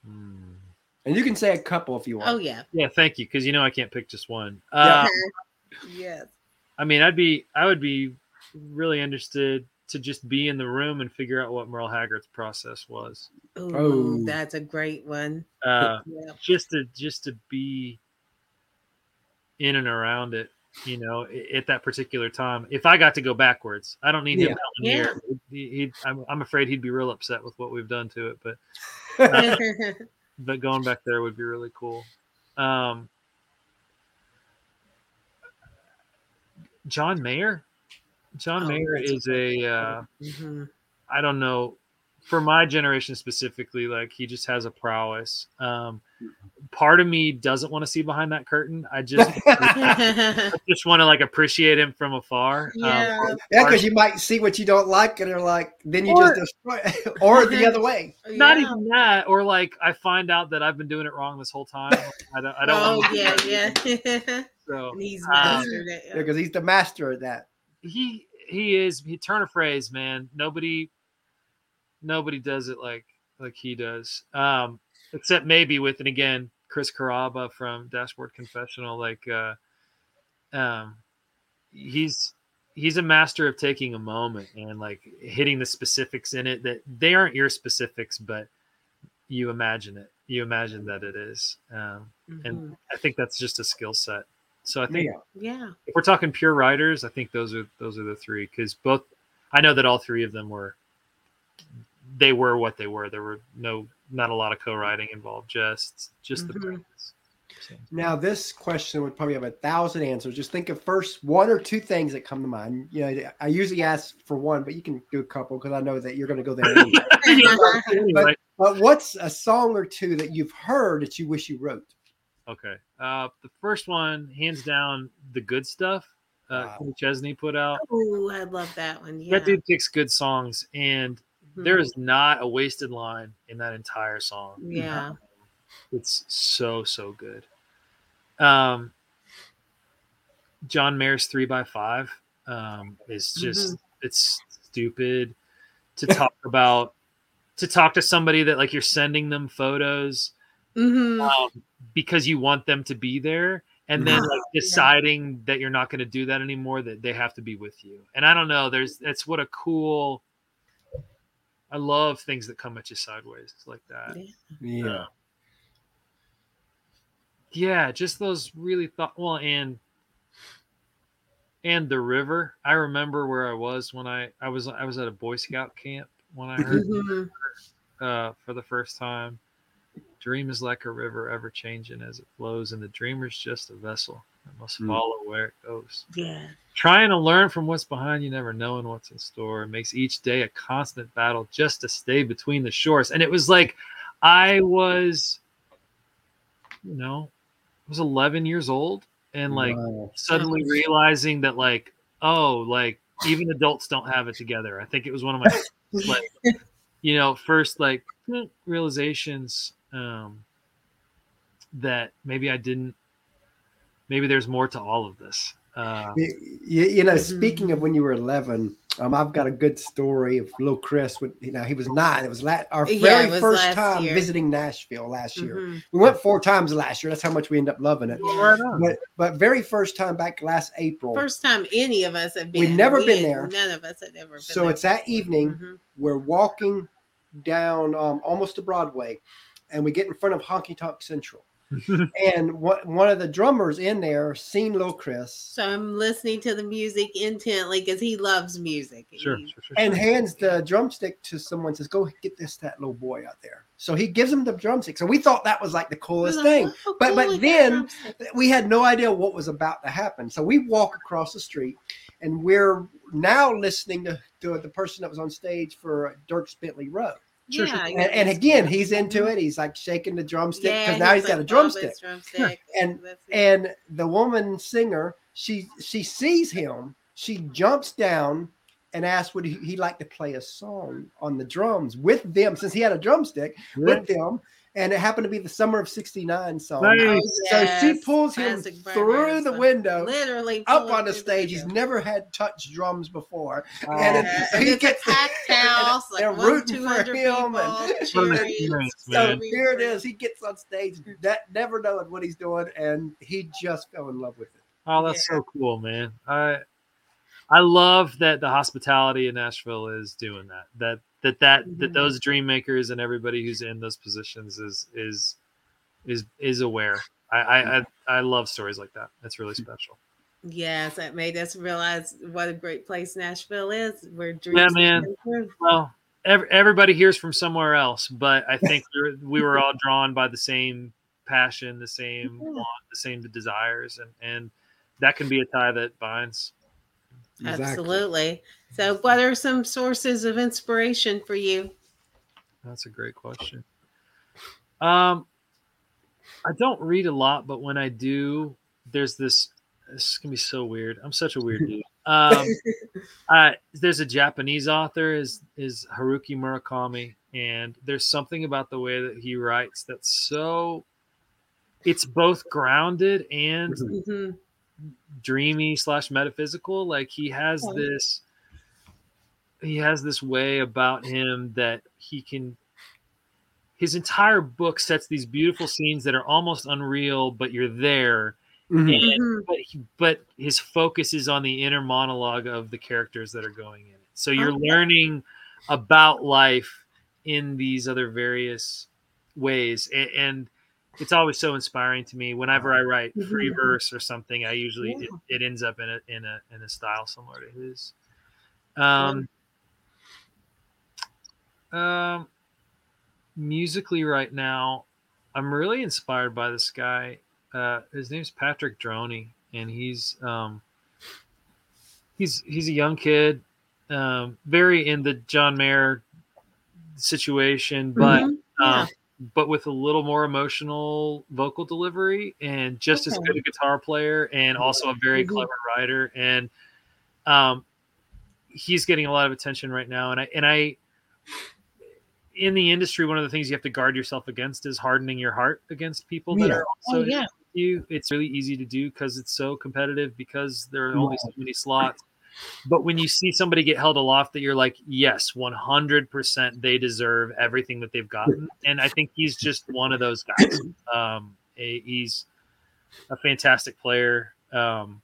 Hmm. and you can say a couple if you want Oh yeah. Yeah, thank you. Because you know I can't pick just one. Yeah. Uh, yes. I mean, I'd be I would be really interested to just be in the room and figure out what Merle Haggard's process was. Ooh, Oh. that's a great one. Uh, Yeah. just to just to be in and around it, you know, at that particular time. If I got to go backwards, I don't need him Yeah. coming here. He, he'd, I'm, I'm afraid he'd be real upset with what we've done to it, but Uh, but going back there would be really cool. Um, John Mayer. John Oh, Mayer that's is a uh, Mhm. I don't know for my generation specifically like he just has a prowess. Um, part of me doesn't want to see behind that curtain. I just I just want to like appreciate him from afar. Um, yeah. yeah because you might see what you don't like and you're like then you Or- just destroy it. or the other way not yeah. even that, or like I find out that I've been doing it wrong this whole time. I don't. I don't Oh want to yeah, yeah. So And he's um, mastered it. yeah. because he's the master of that he he is he turn a phrase man. Nobody nobody does it like like he does. Um except maybe with and again Chris Carrabba from dashboard confessional like uh um he's he's a master of taking a moment and like hitting the specifics in it that they aren't your specifics but you imagine it. You imagine that it is. Um Mhm. and i think that's just a skill set So I think Yeah. Yeah. if we're talking pure writers, I think those are those are the three because both I know that all three of them were they were what they were. There were no not a lot of co-writing involved, just just the Mhm. brains. So, Now, this question would probably have a thousand answers. Just think of first one or two things that come to mind. You know, I usually ask for one, but you can do a couple because I know that you're going to go there. Anyway. anyway, but what's a song or two that you've heard that you wish you wrote? Okay. Uh, the first one, hands down, the good stuff. Uh, Wow. Chesney put out. Oh, I love that one. Yeah. That dude picks good songs, and Mhm. there is not a wasted line in that entire song. Yeah. It's so so good. Um, John Mayer's three by five um, is just it's stupid to talk about to talk to somebody that like you're sending them photos hmm um, because you want them to be there and then like deciding that you're not going to do that anymore that they have to be with you and i don't know there's that's what a cool i love things that come at you sideways like that Yeah. Uh, yeah just those really thought well and and the river i remember where i was when i i was i was at a boy scout camp when i heard Mhm. uh, for the first time. Dream is like a river, ever changing as it flows, and the dreamer's just a vessel that must Mm. follow where it goes. Yeah. Trying to learn from what's behind you, never knowing what's in store, makes each day a constant battle just to stay between the shores. And it was like I was, you know, I was 11 years old, and like Wow. suddenly Sounds- realizing that, like, oh, like even adults don't have it together. I think it was one of my like you know first like hmm, realizations um that maybe i didn't maybe there's more to all of this uh You, you, you know, Mhm. speaking of when you were 11, um, I've got a good story of little Chris. When, you know, he was nine. It was la- our Yeah, very it was first time year. visiting Nashville last year. Mhm. We went four times last year. That's how much we end up loving it. right on. But but very first time back last April. First time any of us have been. We've never We been had- there. None of us had ever been so there. it's that evening. Mhm. We're walking down um, almost to Broadway, and we get in front of Honky Tonk Central. and one, one of the drummers in there seen little Chris So I'm listening to the music intently because he loves music. sure, He- sure, sure, and sure. hands the drumstick to someone. Says, "Go get this that little boy out there." So he gives him the drumstick. So we thought that was like the coolest like, thing. "Oh, But- cool, but then- We had no idea what was about to happen. So we walk across the street, and we're now listening to, to the person that was on stage for Dierks Bentley Road. Sure, sure. Yeah, And, and again, he's into it. He's like shaking the drumstick because now he's got a like, drumstick. Bob, it's drumstick. And- And the woman singer, she she sees him. She jumps down and asks would he, he like to play a song on the drums with them since he had a drumstick with them. And it happened to be the summer of '69 song. Nice. Oh, So she yes, pulls him classic through Barbara the window literally up on the through stage. He's never had touched drums before. Oh, and it- Yeah, he and it's gets- a packed house, like they're one, rooting for him people and- cheering. experience, So here it is. He gets on stage, that never knowing what he's doing, and he just fell in love with it. Oh, that's so cool, man. I I love that the hospitality in Nashville is doing that. That that that that Mhm. those dream makers and everybody who's in those positions is is is is aware. I I I, I love stories like that. That's really special. Yes, that made us realize what a great place Nashville is. Where Yeah, dreams man. Well, ev- everybody hears from somewhere else, but I think we were, we were all drawn by the same passion, the same Yeah. want, the same desires, and and that can be a tie that binds. Absolutely. So, what are some sources of inspiration for you? That's a great question. Um, I don't read a lot, but when I do, there's this. This can be so weird. I'm such a weird dude. Um, uh, there's a Japanese author is is Haruki Murakami, and there's something about the way that he writes that's so. It's both grounded and Mhm. Dreamy slash metaphysical. Like he has Okay. this he has this way about him that he can his entire book sets these beautiful scenes that are almost unreal, but you're there. Mhm. And, Mhm. but he, but his focus is on the inner monologue of the characters that are going in it. So you're Okay. learning about life in these other various ways, and, and it's always so inspiring to me. Whenever I write free Mhm. verse or something, I usually it, Yeah. it ends up in a in a in a style similar to his. Um, um, musically right now, I'm really inspired by this guy. Uh, his name's Patrick Droney, and he's um, he's he's a young kid, um, very in the John Mayer situation, but Mhm. Yeah. um, but with a little more emotional vocal delivery and just as good a guitar player and also a very Mhm. clever writer and um he's getting a lot of attention right now and I and I in the industry one of the things you have to guard yourself against is hardening your heart against people that are also Oh, yeah. you. It's really easy to do because it's so competitive because there are only so many slots but when you see somebody get held aloft that you're like yes 100% they deserve everything that they've gotten and i think he's just one of those guys um a- he's a fantastic player um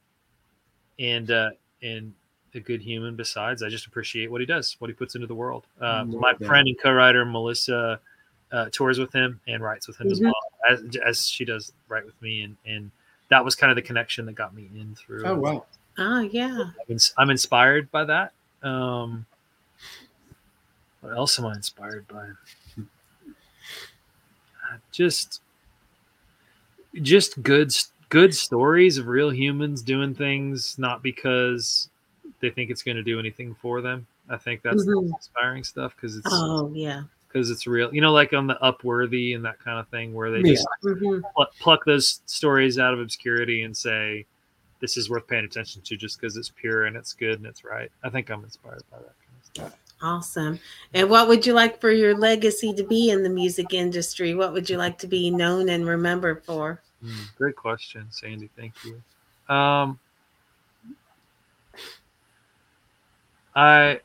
and uh and a good human besides i just appreciate what he does what he puts into the world uh, my doubt. friend and co-writer melissa uh, tours with him and writes with him as Mhm. well as, as she does write with me and and that was kind of the connection that got me in through Oh wow. Oh yeah. I'm, inspired by that. Um, what else am I inspired by? Just, just good, good stories of real humans doing things not because they think it's going to do anything for them. I think that's the Mhm. inspiring stuff because it's Oh yeah. because it's real. You know, like on the Upworthy and that kind of thing, where they Yeah. just Mhm. pl- pluck those stories out of obscurity and say this is worth paying attention to just because it's pure and it's good and it's right. I think I'm inspired by that kind of stuff. Awesome. And what would you like for your legacy to be in the music industry? What would you like to be known and remembered for? Mm, great question, Sandy. Thank you. Um, I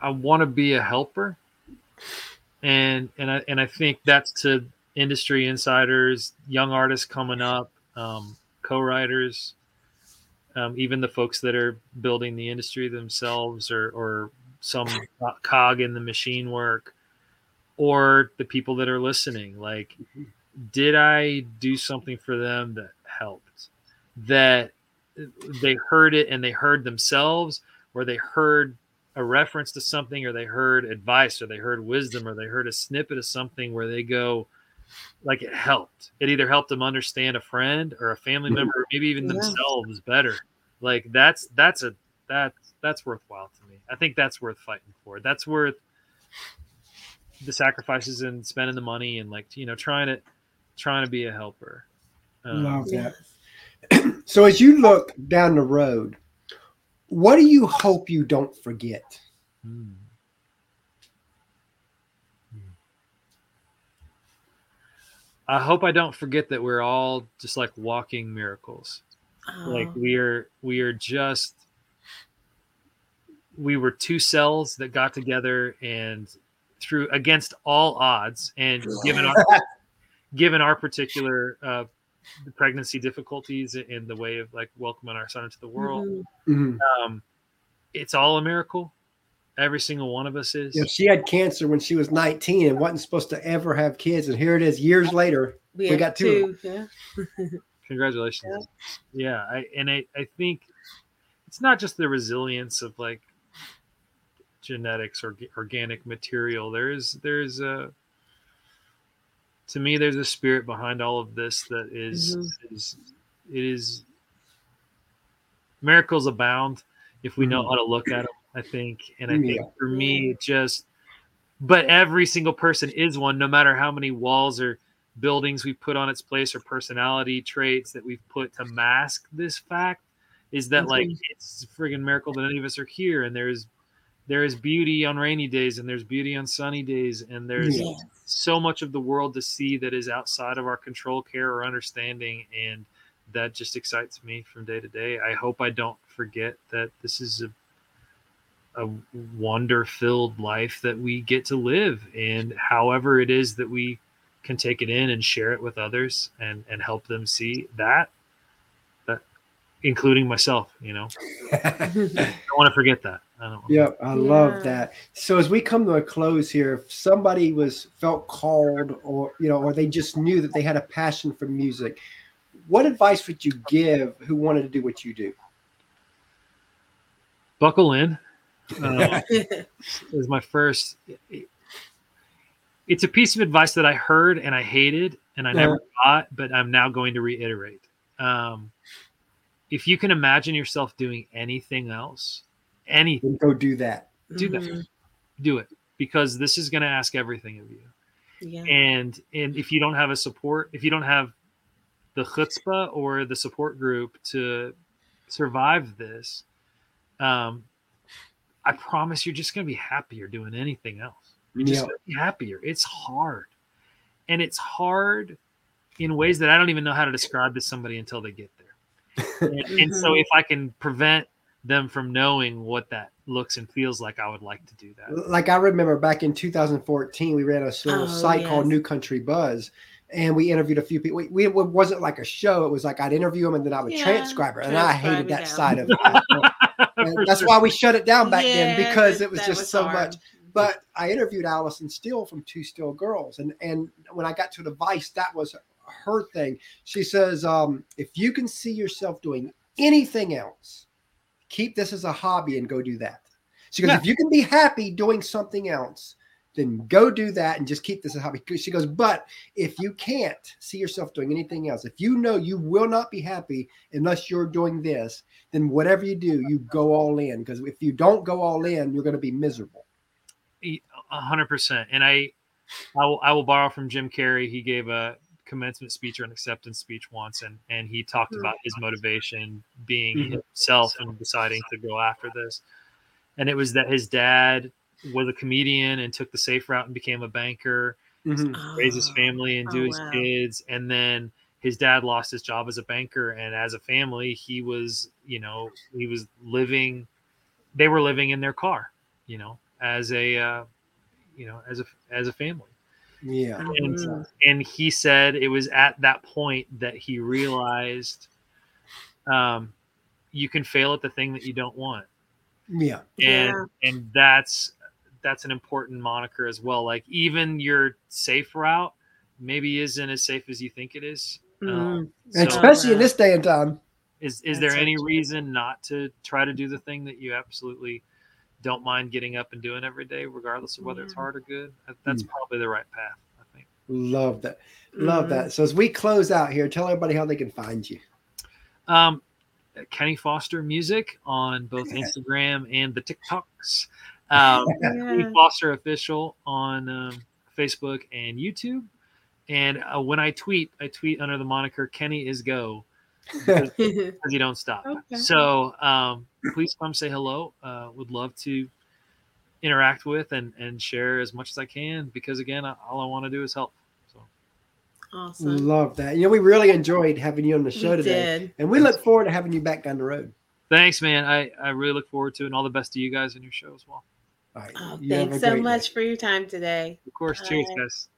I want to be a helper, and and I and I think that's to industry insiders, young artists coming up, um, co-writers, um, even the folks that are building the industry themselves, or or some cog in the machine work, or the people that are listening. Like, did I do something for them that helped? That they heard it and they heard themselves, or they heard a reference to something, or they heard advice, or they heard wisdom, or they heard a snippet of something where they go, like it helped. It either helped them understand a friend or a family member, maybe even Yeah. themselves better. Like that's that's a that's that's worthwhile to me. I think that's worth fighting for. That's worth the sacrifices and spending the money and like you know trying to trying to be a helper. Um, Love that. So as you look down the road, what do you hope you don't forget? Hmm. Hmm. I hope I don't forget that we're all just like walking miracles. Like Oh, we are we are just we were two cells that got together and through against all odds and given our given our particular uh pregnancy difficulties in the way of like welcoming our son into the world mhm. Mhm. um it's all a miracle every single one of us is You know, she had cancer when she was 19 and wasn't supposed to ever have kids, and here it is years later. We have got two Yeah. congratulations yeah, I and I, I think it's not just the resilience of like genetics or organic material there's there's a to me there's a spirit behind all of this that is Mhm. is it is miracles abound if we know Mhm. how to look at them i think and i think Yeah. for me it just but every single person is one no matter how many walls or buildings we put on its place or personality traits that we've put to mask this fact is that like Mhm. it's a friggin' miracle that any of us are here and there's there is beauty on rainy days and there's beauty on sunny days and there's so much of the world to see that is outside of our control care or understanding and that just excites me from day to day i hope i don't forget that this is a a wonder filled life that we get to live and however it is that we can take it in and share it with others and and help them see that that including myself you know i don't want to forget that I don't. Yep, I love that. So as we come to a close here, if somebody was felt called, or you know, or they just knew that they had a passion for music, what advice would you give who wanted to do what you do? Buckle in. Uh, was my first. It's a piece of advice that I heard and I hated and I never got, but I'm now going to reiterate. Um, if you can imagine yourself doing anything else, anything, Then go do that. do that. Mhm. Do it because this is going to ask everything of you. Yeah. And and if you don't have a support, if you don't have the chutzpah or the support group to survive this, um, I promise you're just going to be happier doing anything else. You're just Yeah. gonna be happier. It's hard, and it's hard in ways that I don't even know how to describe to somebody until they get there. And, and so, if I can prevent them from knowing what that looks and feels like, I would like to do that. Like I remember back in 2014, we ran a little Oh, site called. New Country Buzz, and we interviewed a few people. We, we it wasn't like a show; it was like I'd interview them and then I would Yeah, transcribe it, and I hated that down. side of it. And For that's sure. why we shut it down back then because it was that just so hard. much. But I interviewed Allison Steele from Two Still Girls, and and when I got to the Vice, that was her thing. She says, um, if you can see yourself doing anything else, keep this as a hobby and go do that. She goes, Yeah. if you can be happy doing something else, then go do that and just keep this as a hobby. She goes, but if you can't see yourself doing anything else, if you know you will not be happy unless you're doing this, then whatever you do, you go all in. Because if you don't go all in, you're going to be miserable. A hundred percent. And I, I will, I will borrow from Jim Carrey. He gave a commencement speech or an acceptance speech once, and and he talked Hmm. about his motivation being Mhm. himself and deciding to go after this. And it was that his dad was a comedian and took the safe route and became a banker, raise his Oh. family and do Oh, his wow. kids, and then his dad lost his job as a banker, and as a family, he was, you know, he was living. They were living in their car, you know, as a, uh, you know, as a as a family Yeah. and Mhm. and he said it was at that point that he realized um you can fail at the thing that you don't want Yeah. and Yeah. and that's that's an important moniker as well like even your safe route maybe isn't as safe as you think it is Mhm. Um, so especially in this day and time. is is That's there any reason not to try to do the thing that you absolutely don't mind getting up and doing every day regardless of whether it's hard or good that's Mm. probably the right path i think Love that. Love Mhm. that. So as we close out here, tell everybody how they can find you. Um, Kenny Foster music on both Instagram and the TikToks. Um, Yeah. Foster official on um, Facebook and YouTube. And uh, when I tweet, I tweet under the moniker Kenny is go because you don't stop. Okay. So um, please come say hello. Uh, would love to interact with and, and share as much as I can because again, all I want to do is help. So awesome. Love that. You know, we really enjoyed having you on the show We today. did. And we look forward to having you back down the road. thanks, man. I, I really look forward to it and all the best to you guys and your show as well. All right. Oh, thanks so great day. much for your time today. Of course. Cheers, guys.